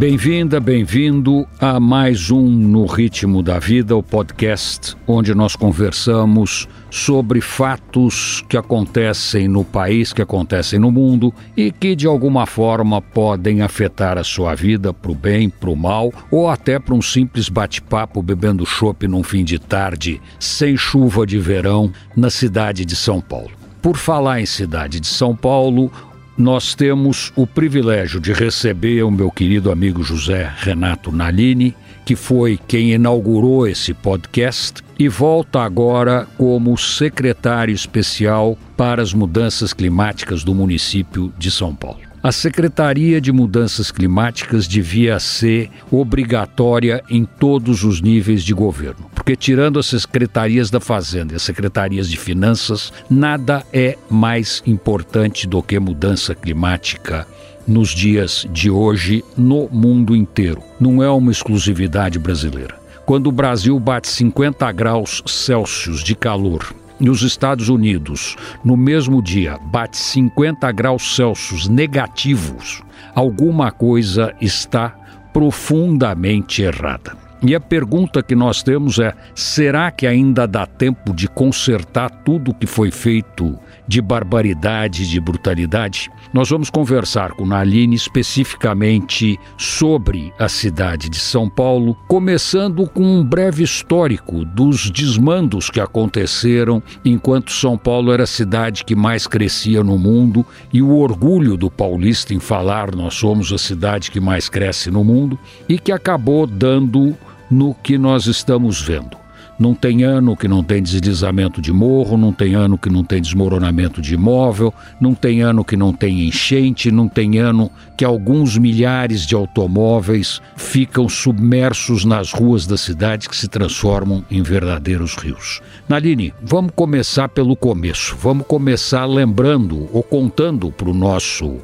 Bem-vinda, bem-vindo a mais um No Ritmo da Vida, o podcast onde nós conversamos sobre fatos que acontecem no país, que acontecem no mundo e que de alguma forma podem afetar a sua vida para o bem, para o mal ou até para um simples bate-papo bebendo chopp num fim de tarde, sem chuva de verão, na cidade de São Paulo. Por falar em cidade de São Paulo, nós temos o privilégio de receber o meu querido amigo José Renato Nalini, que foi quem inaugurou esse podcast e volta agora como secretário especial para as mudanças climáticas do município de São Paulo. A Secretaria de Mudanças Climáticas devia ser obrigatória em todos os níveis de governo, porque tirando as secretarias da Fazenda e as secretarias de Finanças, nada é mais importante do que mudança climática nos dias de hoje no mundo inteiro. Não é uma exclusividade brasileira. Quando o Brasil bate 50 graus Celsius de calor e os Estados Unidos, no mesmo dia, bate 50 graus Celsius negativos, alguma coisa está profundamente errada. E a pergunta que nós temos é: será que ainda dá tempo de consertar tudo o que foi feito de barbaridade, de brutalidade. Nós vamos conversar com Naline especificamente sobre a cidade de São Paulo, começando com um breve histórico dos desmandos que aconteceram enquanto São Paulo era a cidade que mais crescia no mundo e o orgulho do paulista em falar nós somos a cidade que mais cresce no mundo e que acabou dando no que nós estamos vendo. Não tem ano que não tem deslizamento de morro, não tem ano que não tem desmoronamento de imóvel, não tem ano que não tem enchente, não tem ano que alguns milhares de automóveis ficam submersos nas ruas da cidade que se transformam em verdadeiros rios. Naline, vamos começar pelo começo. Vamos começar lembrando ou contando para o nosso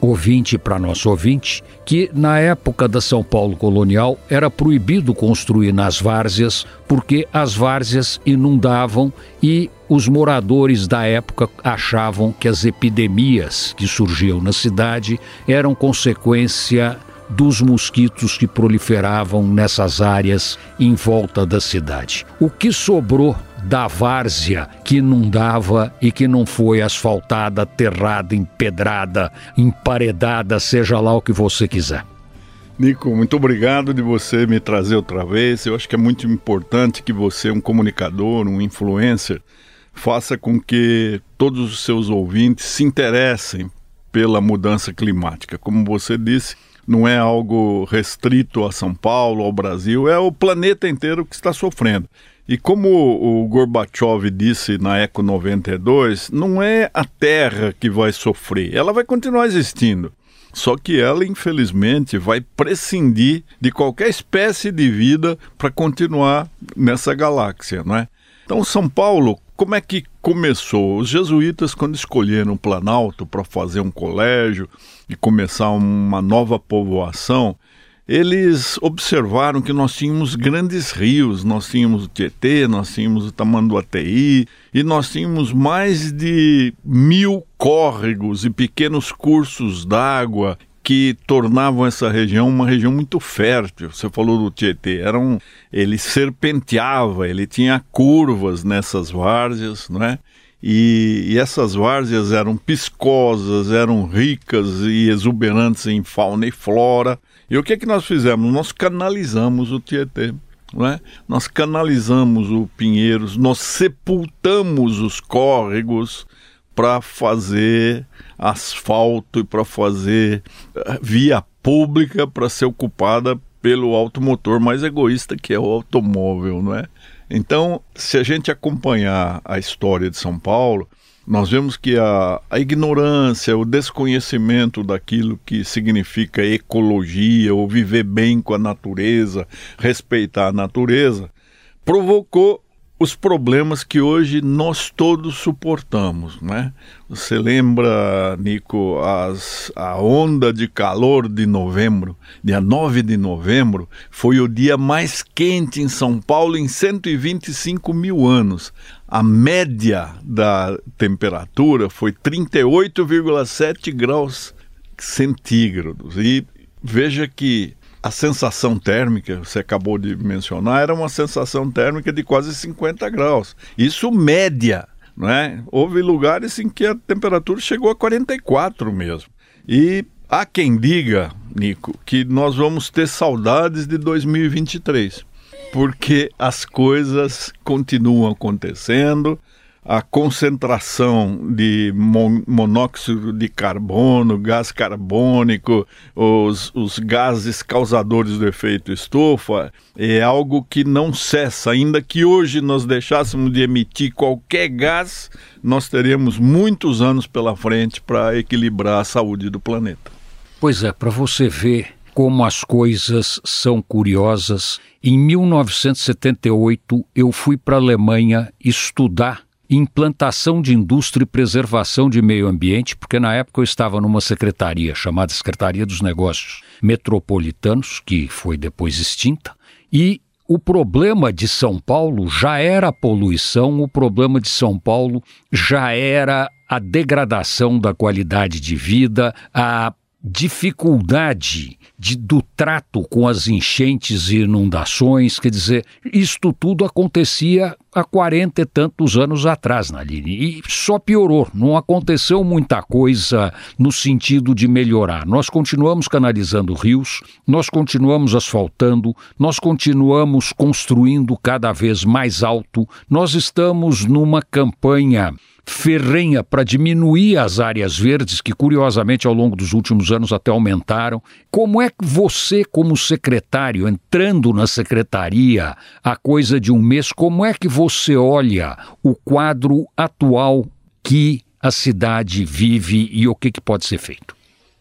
ouvinte para nosso ouvinte que na época da São Paulo colonial era proibido construir nas várzeas porque as várzeas inundavam e os moradores da época achavam que as epidemias que surgiam na cidade eram consequência dos mosquitos que proliferavam nessas áreas em volta da cidade. O que sobrou da várzea que inundava e que não foi asfaltada, aterrada, empedrada, emparedada, seja lá o que você quiser. Nico, muito obrigado de você me trazer outra vez. Eu acho que é muito importante que você, um comunicador, um influencer, faça com que todos os seus ouvintes se interessem pela mudança climática. Como você disse, não é algo restrito a São Paulo, ao Brasil, é o planeta inteiro que está sofrendo. E como o Gorbachev disse na Eco 92, não é a Terra que vai sofrer, ela vai continuar existindo. Só que ela, infelizmente, vai prescindir de qualquer espécie de vida para continuar nessa galáxia, não é? Então, São Paulo, como é que começou? Os jesuítas, quando escolheram o Planalto para fazer um colégio e começar uma nova povoação, eles observaram que nós tínhamos grandes rios, nós tínhamos o Tietê, nós tínhamos o Tamanduateí e nós tínhamos mais de mil córregos e pequenos cursos d'água que tornavam essa região uma região muito fértil. Você falou do Tietê, era um, ele serpenteava, ele tinha curvas nessas várzeas, não é? E, e, essas várzeas eram piscosas, eram ricas e exuberantes em fauna e flora. E o que é que nós fizemos? Nós canalizamos o Tietê. É? Nós canalizamos o Pinheiros, nós sepultamos os córregos para fazer asfalto e para fazer eh, via pública para ser ocupada pelo automotor mais egoísta que é o automóvel, não é? Então, se a gente acompanhar a história de São Paulo, nós vemos que a, a ignorância, o desconhecimento daquilo que significa ecologia, ou viver bem com a natureza, respeitar a natureza, provocou os problemas que hoje nós todos suportamos, né? Você lembra, Nico, as, a onda de calor de novembro, dia 9 de novembro, foi o dia mais quente em São Paulo em 125 mil anos. A média da temperatura foi 38,7 graus centígrados. E veja que a sensação térmica, você acabou de mencionar, era uma sensação térmica de quase 50 graus. Isso média, não é? Houve lugares em que a temperatura chegou a 44 mesmo. E há quem diga, Nico, que nós vamos ter saudades de 2023, porque as coisas continuam acontecendo, a concentração de monóxido de carbono, gás carbônico, os, os gases causadores do efeito estufa, é algo que não cessa. Ainda que hoje nós deixássemos de emitir qualquer gás, nós teríamos muitos anos pela frente para equilibrar a saúde do planeta. Pois é, para você ver como as coisas são curiosas, em 1978 eu fui para a Alemanha estudar implantação de indústria e preservação de meio ambiente, porque na época eu estava numa secretaria chamada Secretaria dos Negócios Metropolitanos, que foi depois extinta, e o problema de São Paulo já era a poluição, o problema de São Paulo já era a degradação da qualidade de vida, a dificuldade de, do trato com as enchentes e inundações, quer dizer, isto tudo acontecia há quarenta e tantos anos atrás, Naline, e só piorou, não aconteceu muita coisa no sentido de melhorar. Nós continuamos canalizando rios, nós continuamos asfaltando, nós continuamos construindo cada vez mais alto, nós estamos numa campanha ferrenha para diminuir as áreas verdes, que curiosamente ao longo dos últimos anos até aumentaram. Como é que você, como secretário, entrando na secretaria há coisa de um mês, como é que você olha o quadro atual que a cidade vive e o que, que pode ser feito?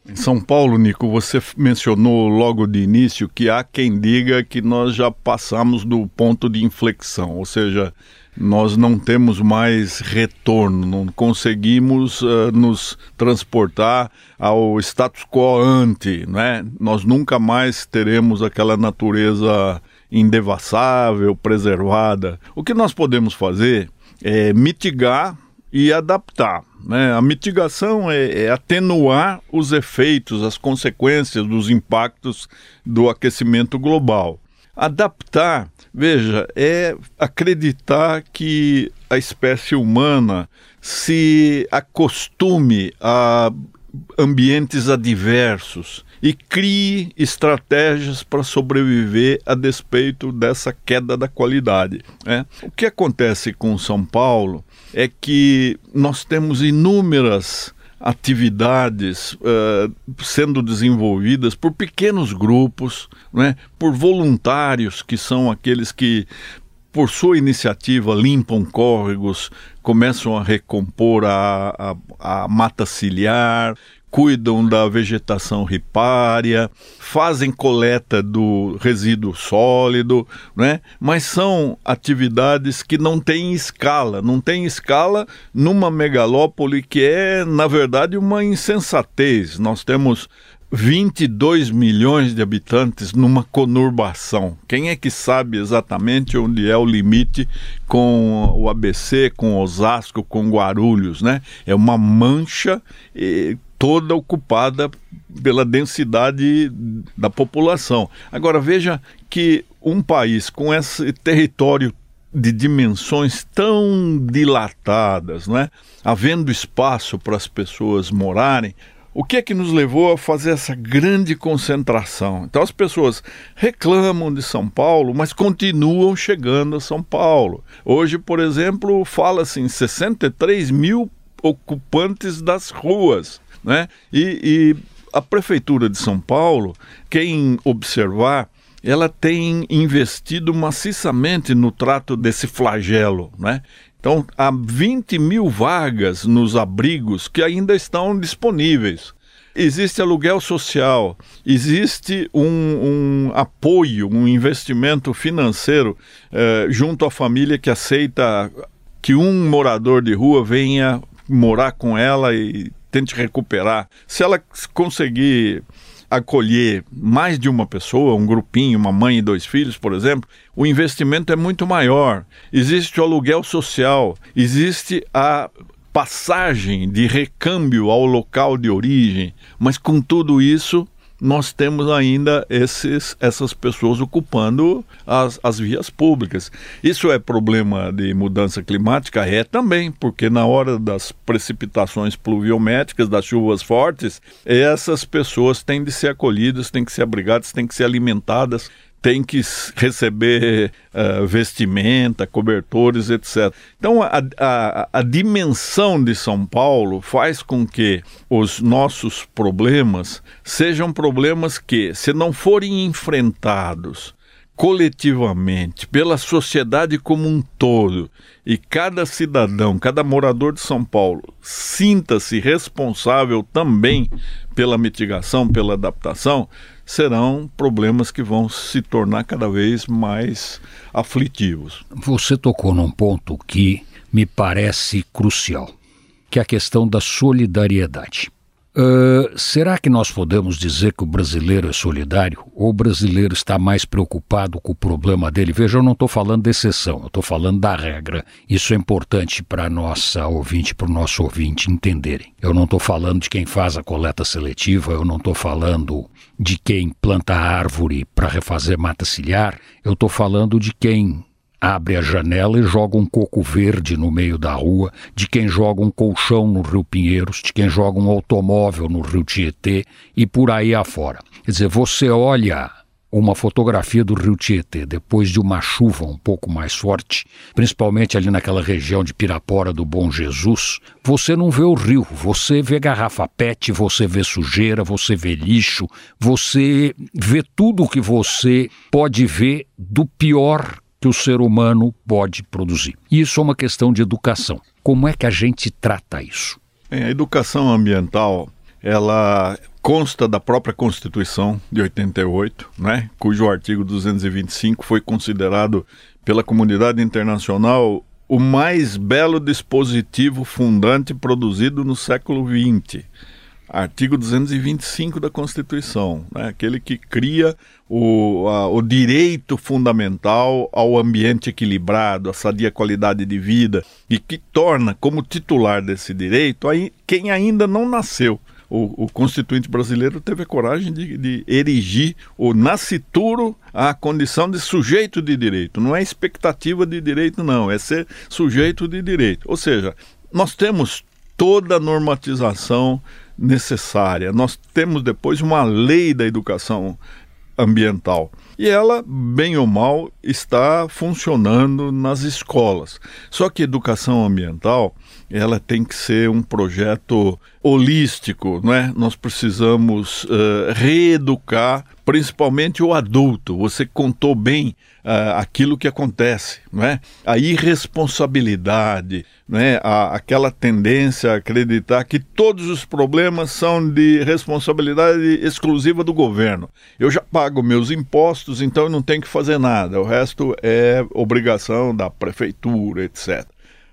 Em São Paulo, Nico, você mencionou logo de início que há quem diga que nós já passamos do ponto de inflexão, ou seja, nós não temos mais retorno, não conseguimos uh, nos transportar ao status quo ante, né? Nós nunca mais teremos aquela natureza indevassável, preservada. O que nós podemos fazer é mitigar e adaptar. Né? A mitigação é, é, atenuar os efeitos, as consequências dos impactos do aquecimento global. Adaptar, veja, é acreditar que a espécie humana se acostume a ambientes adversos e crie estratégias para sobreviver a despeito dessa queda da qualidade. Né? O que acontece com São Paulo é que nós temos inúmeras atividades uh, sendo desenvolvidas por pequenos grupos, né, por voluntários que são aqueles que por sua iniciativa limpam córregos, começam a recompor a, a, a mata ciliar, cuidam da vegetação ripária, fazem coleta do resíduo sólido, né? mas são atividades que não têm escala, não tem escala numa megalópole que é, na verdade, uma insensatez. Nós temos 22 milhões de habitantes numa conurbação. Quem é que sabe exatamente onde é o limite com o ABC, com Osasco, com Guarulhos, né? É uma mancha toda ocupada pela densidade da população. Agora veja que um país com esse território de dimensões tão dilatadas, né? havendo espaço para as pessoas morarem, o que é que nos levou a fazer essa grande concentração? Então as pessoas reclamam de São Paulo, mas continuam chegando a São Paulo. Hoje, por exemplo, fala-se em 63 mil ocupantes das ruas. Né? E, e a Prefeitura de São Paulo, quem observar, ela tem investido maciçamente no trato desse flagelo, né? Então, há 20 mil vagas nos abrigos que ainda estão disponíveis. Existe aluguel social, existe um, um apoio, um investimento financeiro eh, junto à família que aceita que um morador de rua venha morar com ela e tente recuperar. Se ela conseguir acolher mais de uma pessoa, um grupinho, uma mãe e dois filhos, por exemplo, o investimento é muito maior. Existe o aluguel social, existe a passagem de recâmbio ao local de origem, mas com tudo isso nós temos ainda esses, essas pessoas ocupando as, as vias públicas. Isso é problema de mudança climática? É também, porque na hora das precipitações pluviométricas, das chuvas fortes, essas pessoas têm de ser acolhidas, têm que ser abrigadas, têm que ser alimentadas tem que receber uh, vestimenta, cobertores, etc. Então, a, a, a dimensão de São Paulo faz com que os nossos problemas sejam problemas que, se não forem enfrentados coletivamente, pela sociedade como um todo, e cada cidadão, cada morador de São Paulo sinta-se responsável também pela mitigação, pela adaptação, serão problemas que vão se tornar cada vez mais aflitivos. Você tocou num ponto que me parece crucial, que é a questão da solidariedade. Uh, será que nós podemos dizer que o brasileiro é solidário? Ou o brasileiro está mais preocupado com o problema dele? Veja, eu não estou falando de exceção, eu estou falando da regra. Isso é importante para a nossa ouvinte, para o nosso ouvinte entenderem. Eu não estou falando de quem faz a coleta seletiva, eu não estou falando de quem planta árvore para refazer mata ciliar, eu estou falando de quem abre a janela e joga um coco verde no meio da rua, de quem joga um colchão no Rio Pinheiros, de quem joga um automóvel no Rio Tietê e por aí afora. Quer dizer, você olha uma fotografia do Rio Tietê depois de uma chuva um pouco mais forte, principalmente ali naquela região de Pirapora do Bom Jesus, você não vê o rio, você vê garrafa PET, você vê sujeira, você vê lixo, você vê tudo o que você pode ver do pior que o ser humano pode produzir. Isso é uma questão de educação. Como é que a gente trata isso? Bem, a educação ambiental, ela consta da própria Constituição de 88, né, cujo artigo 225 foi considerado pela comunidade internacional o mais belo dispositivo fundante produzido no século XX artigo 225 da Constituição, né? aquele que cria o, a, o direito fundamental ao ambiente equilibrado, a sadia qualidade de vida, e que torna como titular desse direito aí, quem ainda não nasceu. O, o, constituinte brasileiro teve a coragem de, de, erigir o nascituro à condição de sujeito de direito. Não é expectativa de direito, não, é ser sujeito de direito. Ou seja, nós temos toda a normatização necessária. Nós temos depois uma lei da educação ambiental. E ela, bem ou mal, está funcionando nas escolas. Só que educação ambiental, ela tem que ser um projeto holístico, não é? Nós precisamos uh, reeducar principalmente o adulto. Você contou bem uh, aquilo que acontece, não é? A irresponsabilidade, não é? A, aquela tendência a acreditar que todos os problemas são de responsabilidade exclusiva do governo. Eu já pago meus impostos, então eu não tenho que fazer nada. O resto é obrigação da prefeitura, etc.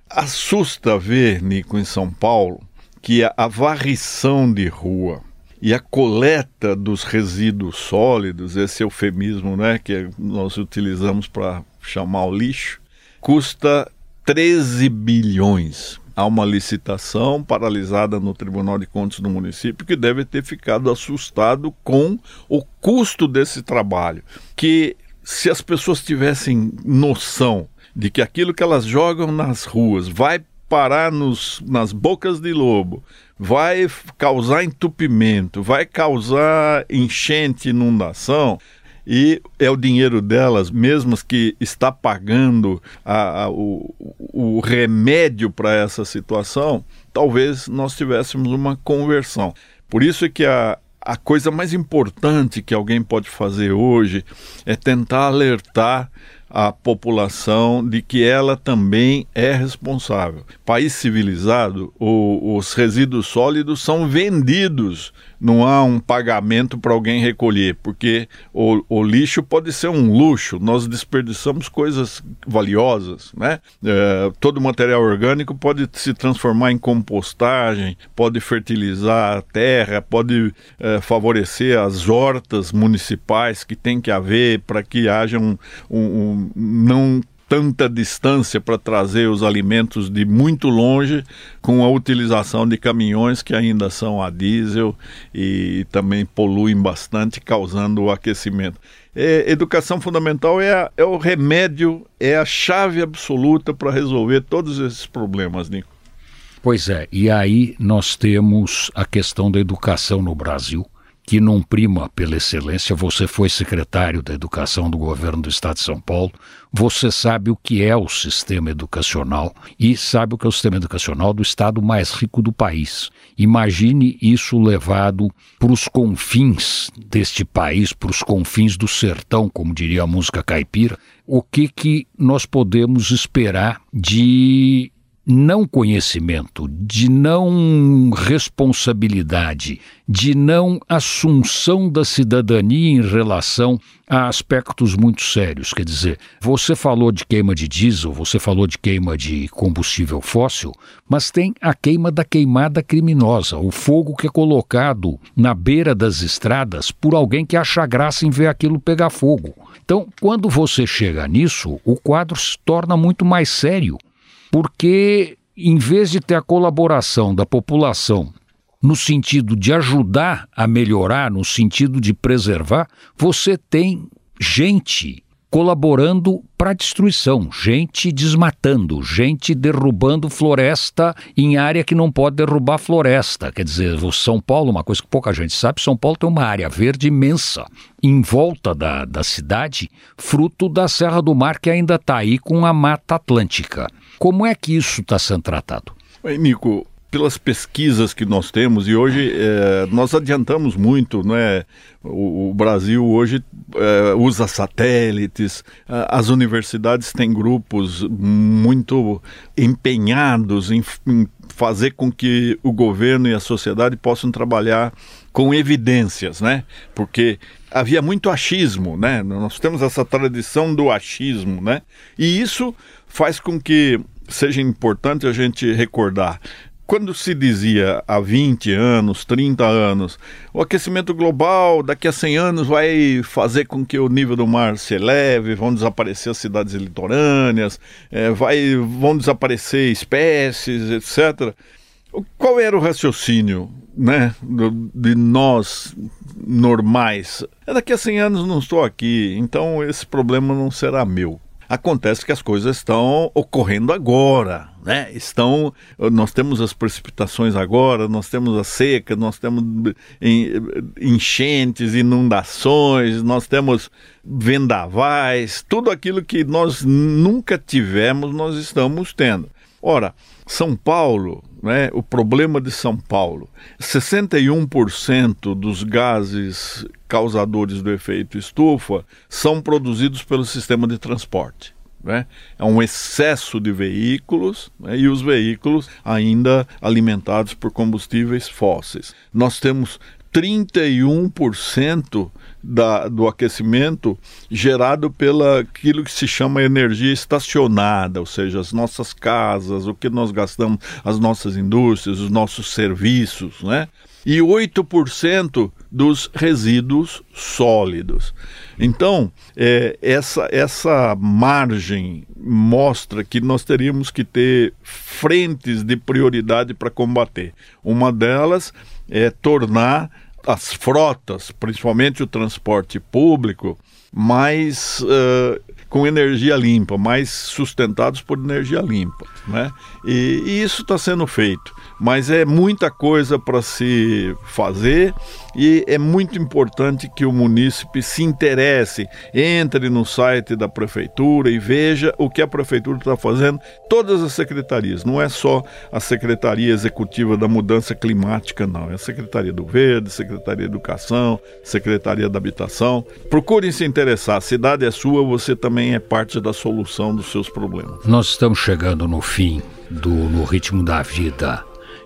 Assusta ver, Nico, em São Paulo, que a varrição de rua e a coleta dos resíduos sólidos, esse eufemismo né, que nós utilizamos para chamar o lixo, custa 13 bilhões. Há uma licitação paralisada no Tribunal de Contas do município que deve ter ficado assustado com o custo desse trabalho. Que se as pessoas tivessem noção de que aquilo que elas jogam nas ruas vai parar nos, nas bocas de lobo, vai causar entupimento, vai causar enchente, inundação, e é o dinheiro delas, mesmo que está pagando a, a, o, o remédio para essa situação, talvez nós tivéssemos uma conversão. Por isso é que a, a coisa mais importante que alguém pode fazer hoje é tentar alertar a população de que ela também é responsável. País civilizado, o, os resíduos sólidos são vendidos não há um pagamento para alguém recolher, porque o, o, lixo pode ser um luxo, nós desperdiçamos coisas valiosas, né? É, todo material orgânico pode se transformar em compostagem, pode fertilizar a terra, pode é, favorecer as hortas municipais que tem que haver para que haja um, um, um não tanta distância para trazer os alimentos de muito longe com a utilização de caminhões que ainda são a diesel e também poluem bastante, causando o aquecimento. É, educação fundamental é, a, é o remédio, é a chave absoluta para resolver todos esses problemas, Nico. Pois é, e aí nós temos a questão da educação no Brasil que não prima pela excelência. Você foi secretário da Educação do governo do Estado de São Paulo. Você sabe o que é o sistema educacional e sabe o que é o sistema educacional do estado mais rico do país. Imagine isso levado para os confins deste país, para os confins do sertão, como diria a música caipira. O que que nós podemos esperar de não conhecimento, de não responsabilidade, de não assunção da cidadania em relação a aspectos muito sérios. Quer dizer, você falou de queima de diesel, você falou de queima de combustível fóssil, mas tem a queima da queimada criminosa, o fogo que é colocado na beira das estradas por alguém que acha graça em ver aquilo pegar fogo. Então, quando você chega nisso, o quadro se torna muito mais sério porque em vez de ter a colaboração da população no sentido de ajudar a melhorar, no sentido de preservar, você tem gente colaborando para a destruição, gente desmatando, gente derrubando floresta em área que não pode derrubar floresta. Quer dizer, São Paulo, uma coisa que pouca gente sabe, São Paulo tem uma área verde imensa em volta da, da cidade, fruto da Serra do Mar que ainda está aí com a Mata Atlântica. Como é que isso está sendo tratado? Oi, Nico, pelas pesquisas que nós temos, e hoje é, nós adiantamos muito, não é? O, o Brasil hoje é, usa satélites, as universidades têm grupos muito empenhados em, em fazer com que o governo e a sociedade possam trabalhar com evidências, né? Porque havia muito achismo, né? Nós temos essa tradição do achismo, né? E isso faz com que seja importante a gente recordar quando se dizia há 20 anos, 30 anos, o aquecimento global daqui a 100 anos vai fazer com que o nível do mar se eleve, vão desaparecer as cidades litorâneas, é, vai, vão desaparecer espécies, etc. Qual era o raciocínio né, de nós normais? É daqui a 100 anos não estou aqui, então esse problema não será meu. Acontece que as coisas estão ocorrendo agora, né? Estão, nós temos as precipitações agora, nós temos a seca, nós temos enchentes, inundações, nós temos vendavais, tudo aquilo que nós nunca tivemos, nós estamos tendo. Ora, São Paulo, né, o problema de São Paulo, 61% dos gases causadores do efeito estufa são produzidos pelo sistema de transporte. Né? É um excesso de veículos né? e os veículos ainda alimentados por combustíveis fósseis. Nós temos 31% da, do aquecimento gerado pela aquilo que se chama energia estacionada, ou seja, as nossas casas, o que nós gastamos, as nossas indústrias, os nossos serviços, né? E 8% dos resíduos sólidos. Então, é, essa, essa margem mostra que nós teríamos que ter frentes de prioridade para combater. Uma delas é tornar as frotas, principalmente o transporte público, mais uh, com energia limpa, mais sustentados por energia limpa. Né? E, e isso está sendo feito mas é muita coisa para se fazer e é muito importante que o munícipe se interesse, entre no site da prefeitura e veja o que a prefeitura está fazendo, todas as secretarias, não é só a Secretaria Executiva da Mudança Climática, não, é a Secretaria do Verde, Secretaria de Educação, Secretaria da Habitação. Procurem se interessar, a cidade é sua, você também é parte da solução dos seus problemas. Nós estamos chegando no fim do No Ritmo da Vida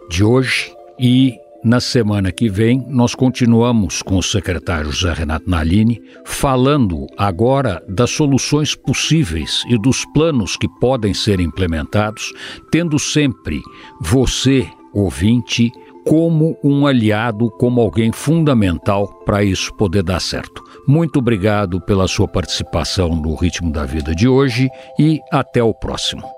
de hoje e na semana que vem nós continuamos com o secretário José Renato Nalini falando agora das soluções possíveis e dos planos que podem ser implementados, tendo sempre você, ouvinte, como um aliado, como alguém fundamental para isso poder dar certo. Muito obrigado pela sua participação no Ritmo da Vida de hoje e até o próximo.